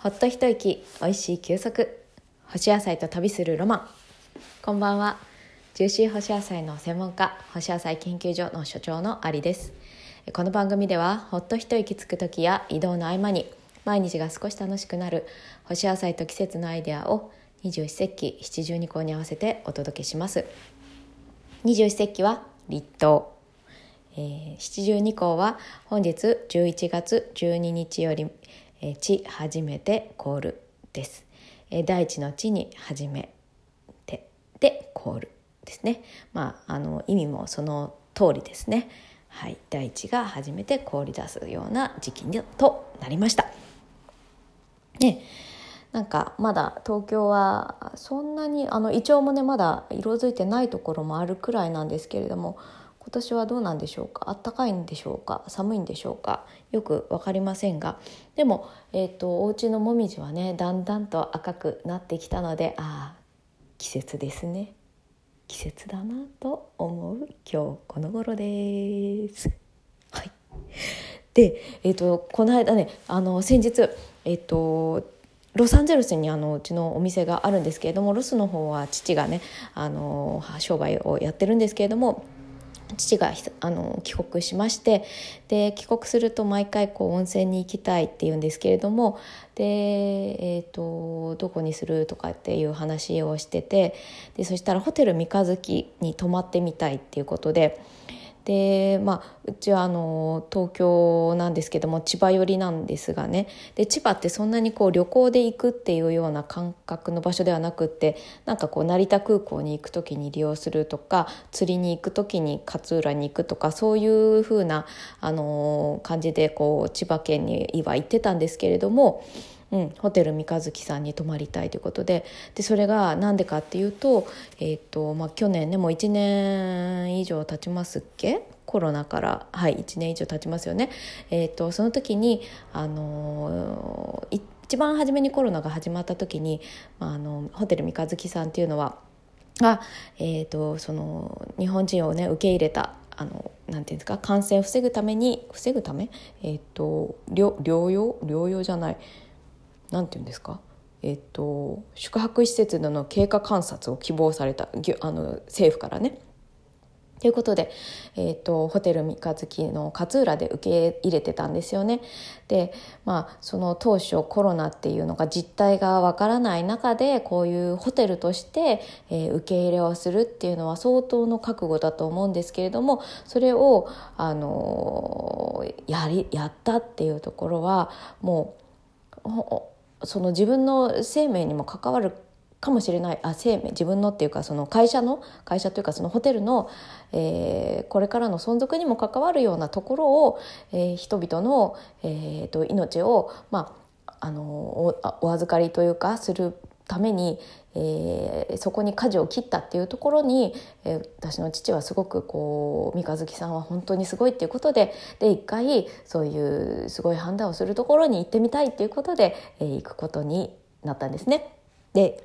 ほっと一息おいしい休息。干し野菜と旅するロマン。こんばんは。ジューシー干し野菜の専門家干し野菜研究所の所長のありです。この番組ではほっと一息つく時や移動の合間に毎日が少し楽しくなる干し野菜と季節のアイデアを二十四節気七十二項に合わせてお届けします。二十四節気は立冬。えー、七十二項は本日11月12日よりえ地初めて凍るです、え大地の地に初めてで凍るですね。まああの意味もその通りですね。はい大地が初めて凍り出すような時期となりました。ねなんかまだ東京はそんなにあのイチョウもねまだ色づいてないところもあるくらいなんですけれども今年はどうなんでしょうか？あったかいんでしょうか？寒いんでしょうか？よく分かりませんが。でも、えーと、お家のもみじはねだんだんと赤くなってきたのでああ季節ですね。季節だなと思う今日この頃です。はい、で、えーと、この間ねあの先日、えーとロサンゼルスにあのうちのお店があるんですけれどもロスの方は父がねあの商売をやってるんですけれども父があの帰国しましてで帰国すると毎回こう温泉に行きたいっていうんですけれどもで、えーと、どこにするとかっていう話をしててでそしたらホテル三日月に泊まってみたいっていうことで。でまあうちはあの東京なんですけども千葉寄りなんですがねで千葉ってそんなにこう旅行で行くっていうような感覚の場所ではなくってなんかこう成田空港に行く時に利用するとか釣りに行く時に勝浦に行くとかそういう風なあの感じでこう千葉県には行ってたんですけれども。うん、ホテル三日月さんに泊まりたいということで。でそれが何でかっていうと,、えーとまあ、去年ねもう1年以上経ちますっけ？コロナから。はい1年以上経ちますよね。えーと、その時にあのー、一番初めにコロナが始まった時に、まあ、あのホテル三日月さんっていうのはが、えーと、その日本人をね受け入れたあのなんていうんですか？感染を防ぐために防ぐため、えーと、療療養？療養じゃない。なんていうんですか？えっと、宿泊施設での経過観察を希望されたあの政府からね。ということで、えーと、ホテル三日月の勝浦で受け入れてたんですよね。でまあその当初コロナっていうのが実態がわからない中でこういうホテルとして、えー、受け入れをするっていうのは相当の覚悟だと思うんですけれどもそれを、あのやりやったっていうところはもうその自分の生命にも関わるかもしれないあ生命自分のっていうかその会社の会社というかそのホテルの、えー、これからの存続にも関わるようなところを、えー、人々の、えーと、命を、まあ、あのおお預かりというかするために、えー、そこに舵を切ったっていうところに、えー、私の父はすごくこう三日月さんは本当にすごいっていうことでで一回そういうすごい判断をするところに行ってみたいっていうことで、えー、行くことになったんですね。で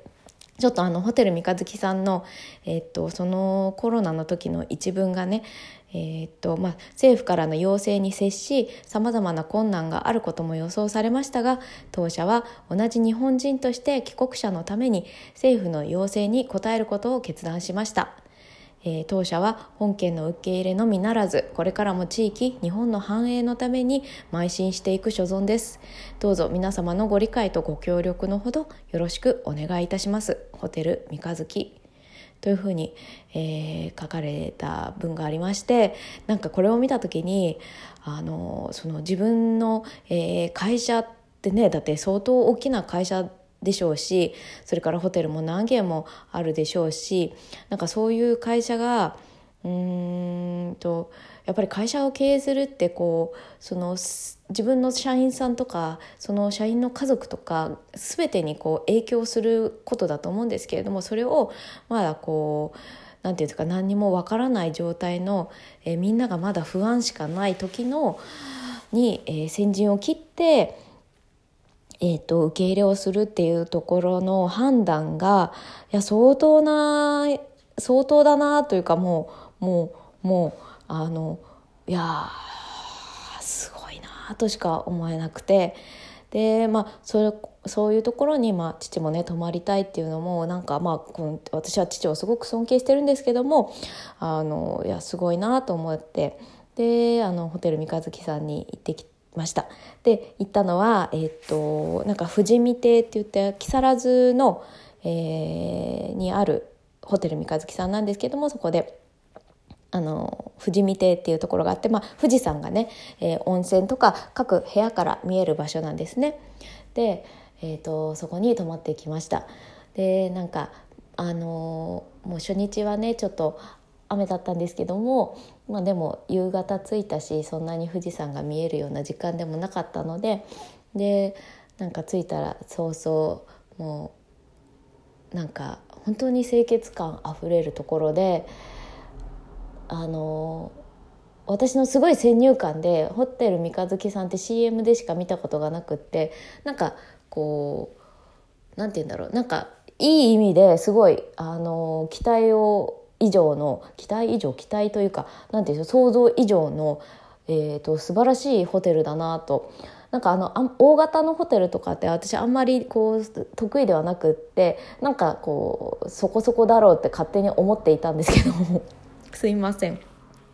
ちょっとあのホテル三日月さんの、え、っとそのコロナの時の一文がね、え、っとまあ、政府からの要請に接しさまざまな困難があることも予想されましたが当社は同じ日本人として帰国者のために政府の要請に応えることを決断しました。えー、当社は本件の受け入れのみならずこれからも地域日本の繁栄のために邁進していく所存です。どうぞ皆様のご理解とご協力のほどよろしくお願いいたします。ホテル三日月。というふうに、えー、書かれた文がありましてなんかこれを見た時にあのその自分の、えー、会社ってねだって相当大きな会社でしょうしそれからホテルも何軒もあるでしょうしなんかそういう会社がうーんとやっぱり会社を経営するってこうその自分の社員さんとかその社員の家族とか全てにこう影響することだと思うんですけれどもそれをまだこう何て言うんですか何にもわからない状態の、えー、みんながまだ不安しかない時のに、えー、先陣を切ってえーと、受け入れをするっていうところの判断がいや相当な相当だなというかもうもうもうあのいやすごいなとしか思えなくて。でまあそれそういうところに、まあ、父もね泊まりたいっていうのもなんかまあ私は父をすごく尊敬してるんですけどもあのいやすごいなと思って。であのホテル三日月さんに行ってきてましたで行ったのは、えー、っとなんか富士見亭って言って木更津の、えー、にあるホテル三日月さんなんですけどもそこで。あの富士見亭っていうところがあって、まあ、富士山がね、えー、温泉とか各部屋から見える場所なんですね。で、えーと、そこに泊まってきました。でなんかあのー、もう初日はねちょっと雨だったんですけども、まあ、でも夕方着いたしそんなに富士山が見えるような時間でもなかったのででなんか着いたら早々もうなんか本当に清潔感あふれるところであの私のすごい先入観でホテル三日月さんって CM でしか見たことがなくってなんかこうなんて言うんだろうなんかいい意味ですごいあの期待を以上の期待以上期待というかなんていうんでしょう想像以上の、えーと、素晴らしいホテルだなと。なんかあの大型のホテルとかって私あんまりこう得意ではなくってなんかこうそこそこだろうって勝手に思っていたんですけども。すいません。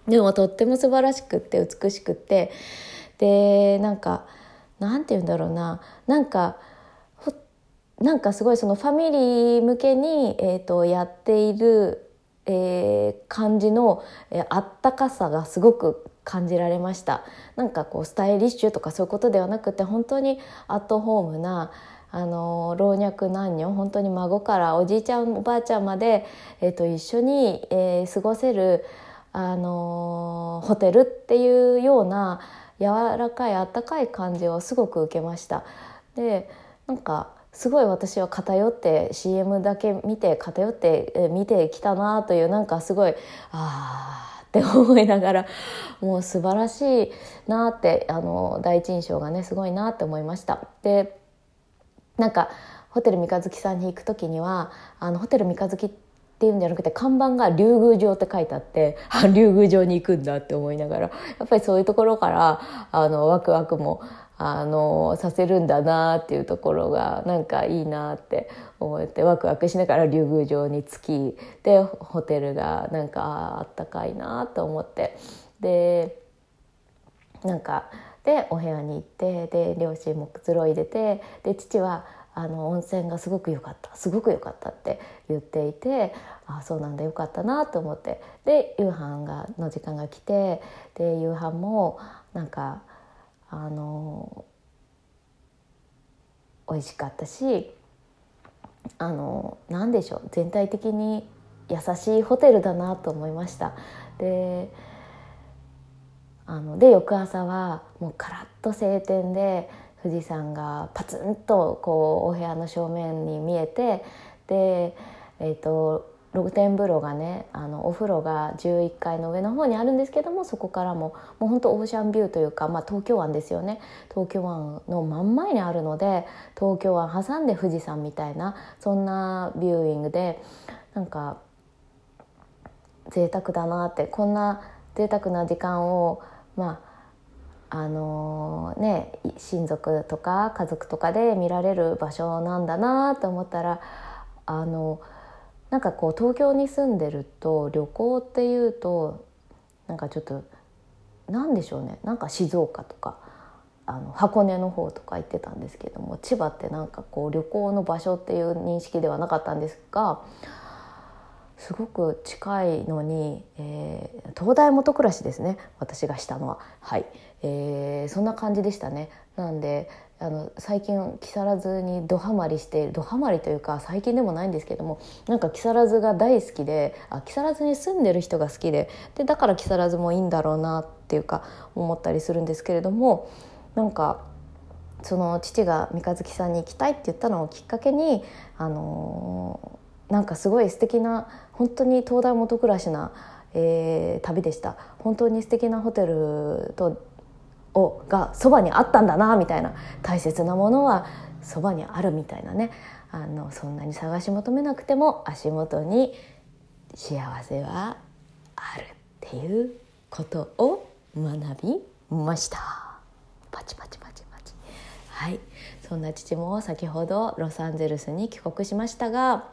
でもとっても素晴らしくって美しくって。でなんかなんて言うんだろうな。なんかなんかすごいそのファミリー向けに、えーと、やっている、えー、感じの、えー、あったかさがすごく感じられましたなんかこうスタイリッシュとかそういうことではなくて本当にアットホームなあの老若男女本当に孫からおじいちゃんおばあちゃんまで、えーと、一緒に、えー、過ごせるあのホテルっていうような柔らかいあったかい感じをすごく受けました。でなんかすごい私は偏って CM だけ見て偏って見てきたなというなんかすごいああって思いながらもう素晴らしいなってあの第一印象がねすごいなって思いました。でなんかホテル三日月さんに行く時にはあのホテル三日月っていうんじゃなくて看板が竜宮城って書いてあってあ竜宮城に行くんだって思いながらやっぱりそういうところからあのワクワクもあのさせるんだなっていうところがなんかいいなって思ってワクワクしながら竜宮城に着きでホテルがなんかあったかいなと思って。でなんかでお部屋に行ってで両親もくつろいでてで父はあの温泉がすごく良かったすごく良かったって言っていてあそうなんだ良かったなと思って。で夕飯がの時間が来てで夕飯もなんかあの美味しかったしあの何でしょう全体的に優しいホテルだなと思いました。であので翌朝はもうカラッと晴天で富士山がパツンとこうお部屋の正面に見えてで、えーと、露天風呂がねあのお風呂が11階の上の方にあるんですけどもそこからももうほんとオーシャンビューというか、まあ、東京湾ですよね。東京湾の真ん前にあるので東京湾挟んで富士山みたいなそんなビューイングでなんか贅沢だなってこんな贅沢な時間をまああのー、ね親族とか家族とかで見られる場所なんだなと思ったらあのなんかこう東京に住んでると旅行っていうとなんかちょっと何でしょうね。なんか静岡とかあの箱根の方とか行ってたんですけども千葉ってなんかこう旅行の場所っていう認識ではなかったんですがすごく近いのに、えー、東大元暮らしですね。私がしたのは。はい、えー、そんな感じでしたね。なんであの最近木更津にどハマりしてどハマりというか最近でもないんですけどもなんか木更津が大好きであ木更津に住んでる人が好きででだから木更津もいいんだろうなっていうか思ったりするんですけれどもなんかその父が三日月さんに行きたいって言ったのをきっかけにあのなんかすごい素敵な本当に東大元暮らしな、えー、旅でした。本当に素敵なホテルとをがそばにあったんだなみたいな。大切なものはそばにあるみたいなね。あのそんなに探し求めなくても足元に幸せはあるっていうことを学びました。パチパチパチパチ。はい。そんな父も先ほどロサンゼルスに帰国しましたが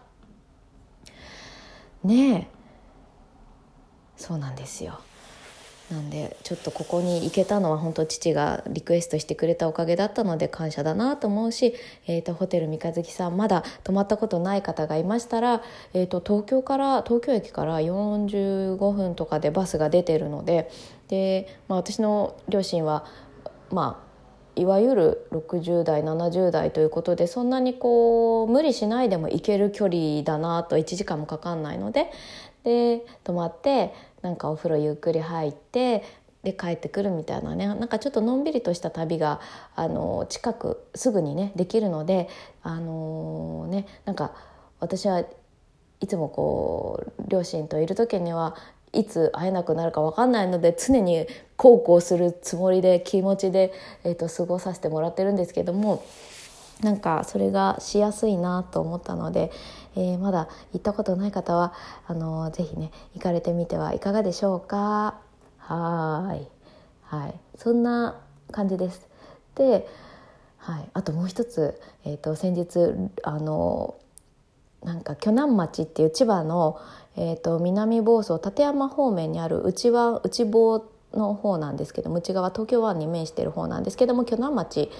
ねえ。そうなんですよ。なんでちょっとここに行けたのは本当父がリクエストしてくれたおかげだったので感謝だなと思うし、えーと、ホテル三日月さんまだ泊まったことない方がいましたら、えーと、東京から東京駅から45分とかでバスが出てるのでで、まあ、私の両親はまあいわゆる60代70代ということでそんなにこう無理しないでも行ける距離だなと1時間もかかんないのでで泊まってなんかお風呂ゆっくり入ってで帰ってくるみたいなね。なんかちょっとのんびりとした旅があの近くすぐにねできるのであのねなんか私はいつもこう両親といる時にはいつ会えなくなるか分かんないので常に孝行するつもりで気持ちで、えーと、過ごさせてもらってるんですけどもなんかそれがしやすいなと思ったので、えー、まだ行ったことない方はあのぜひね行かれてみてはいかがでしょうか。はい。はい。そんな感じです。で、はい、あともう一つ、えーと、先日あのなんか鋸南町っていう千葉の、えーと、南房総館山方面にある内は内房の方なんですけども内側東京湾に面している方なんですけども鋸南町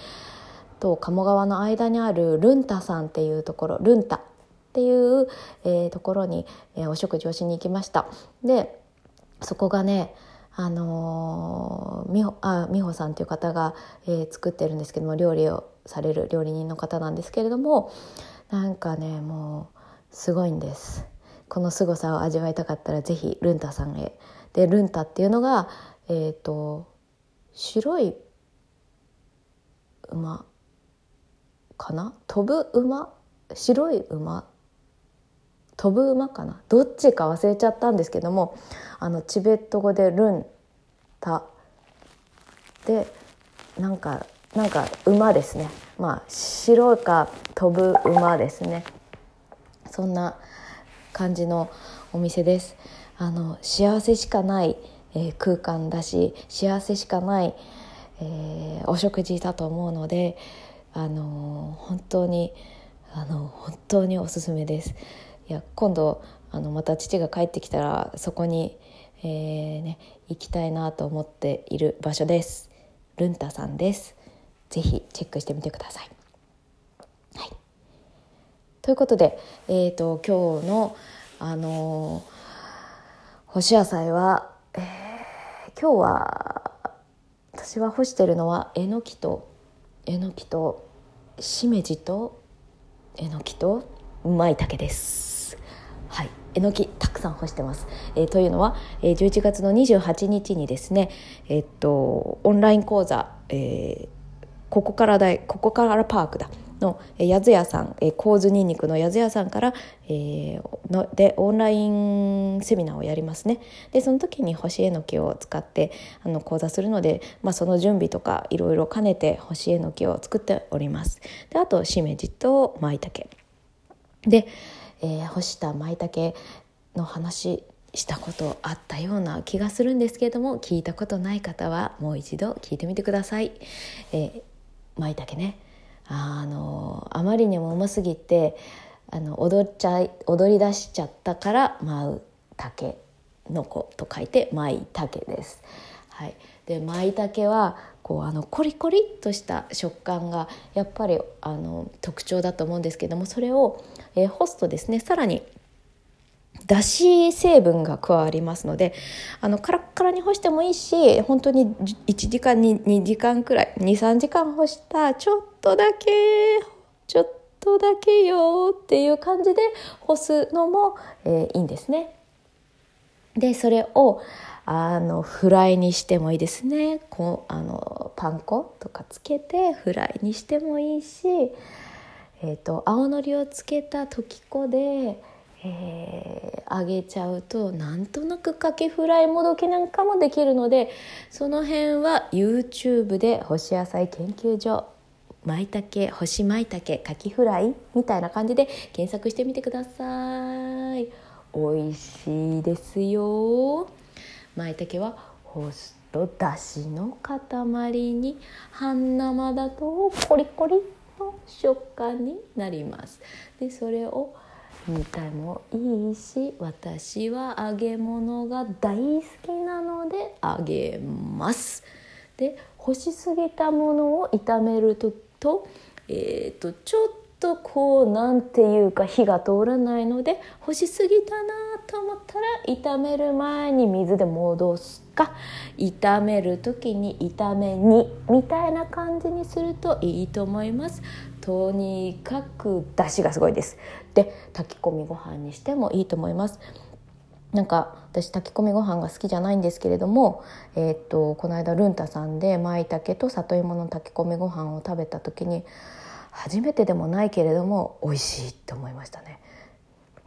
と鴨川の間にあるルンタさんっていうところルンタ。っていう、えー、ところに、えー、お食事をしに行きました。でそこがねあのー、美穂あ美穂さんという方が、えー、作ってるんですけども料理をされる料理人の方なんですけれどもなんかねもうすごいんです。この凄さを味わいたかったら是非ルンタさんへ。でルンタっていうのがえっ、ー、と白い馬かな？飛ぶ馬？白い馬飛ぶ馬かな？どっちか忘れちゃったんですけどもあのチベット語で「ルンタ」でなんかなんか馬ですね。まあ白か飛ぶ馬ですね。そんな感じのお店です。あの幸せしかない、えー、空間だし幸せしかない、えー、お食事だと思うのであの本当にあの本当におすすめです。いや今度あのまた父が帰ってきたらそこに、えーね、行きたいなと思っている場所です。ルンタさんです。ぜひチェックしてみてください、はい、ということで、えーと、今日のあのー、干し野菜は、えー、今日は私は干してるのはえのきとえのきとしめじとえのきとまいたけです。はい。えのきたくさん干してます、えー、というのは、えー、11月の28日にですねえー、っとオンライン講座、えー、ここからだここからパークだ。のやずやさん構図にんにくのやずやさんから、えー、のでオンラインセミナーをやりますね。でその時に干しえのきを使ってあの講座するので、まあ、その準備とかいろいろ兼ねて干しえのきを作っております。であとしめじとまいたけ。で、えー、干したまいたけの話したことあったような気がするんですけれども聞いたことない方はもう一度聞いてみてください。えー、まいたけねあのあまりにもうますぎてあの踊っちゃい踊り出しちゃったから舞う竹の子と書いて舞竹です。はい、で舞茸はこうあのコリコリっとした食感がやっぱりあの特徴だと思うんですけどもそれを、えー、干すとですねさらにだし成分が加わりますのであのカラッカラに干してもいいし本当に1時間に2時間くらい23時間干したちょっとだけちょっとだけよっていう感じで干すのも、えー、いいんですね。でそれをあのフライにしてもいいですね。こうあのパン粉とかつけてフライにしてもいいし、えーと、青のりをつけた時粉で、えー、揚げちゃうとなんとなくかけフライもどきなんかもできるのでその辺は YouTube で干し野菜研究所まいたけ干しまいたけかきフライみたいな感じで検索してみてください。美味しいですよ。舞茸は干すとだしの塊に半生だとコリコリの食感になります。でそれを煮てもいいし私は揚げ物が大好きなので揚げます。で干しすぎたものを炒めるとと,、えーと、ちょっとこうなんていうか火が通らないので干しすぎたなと思ったら炒める前に水で戻すか炒める時に炒め煮みたいな感じにするといいと思います。とにかく出汁がすごいですで炊き込みご飯にして。もいいと思いますなんか私炊き込みご飯が好きじゃないんですけれども、えー、っとこの間ルンタさんで舞茸と里芋の炊き込みご飯を食べた時に初めて。でもないけれども美味しいって。思いましたね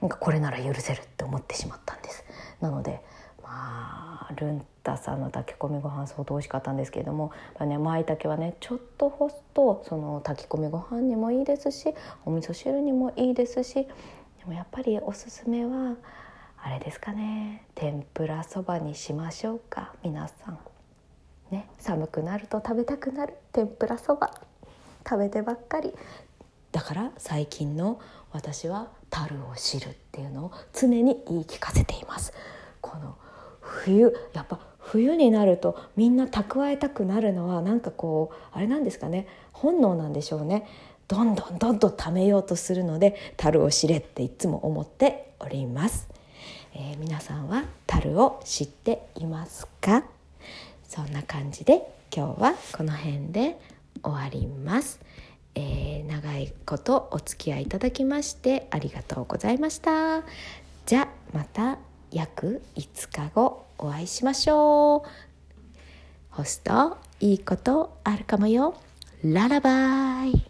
なんかこれなら許せるって思ってしまったんです。なのでまあルンタさんの炊き込みご飯相当美味しかったんですけれどもまあね舞茸はねちょっと干すとその炊き込みご飯にもいいですしお味噌汁にもいいですしでもやっぱりおすすめはあれですかね天ぷらそばにしましょうか皆さん。ね、寒くなると食べたくなる天ぷらそば。食べてばっかり。だから最近の私は樽を知るっていうのを常に言い聞かせています。この冬やっぱ冬になるとみんな蓄えたくなるのはなんかこうあれなんですかね。本能なんでしょうね。どんどんどんどん貯めようとするので樽を知れっていつも思っております、えー、皆さんは樽を知っていますか？そんな感じで今日はこの辺で終わります、えー、長いことお付き合いいただきましてありがとうございました。じゃまた約5日後お会いしましょう。ホストいいことあるかもよ。ララバイ。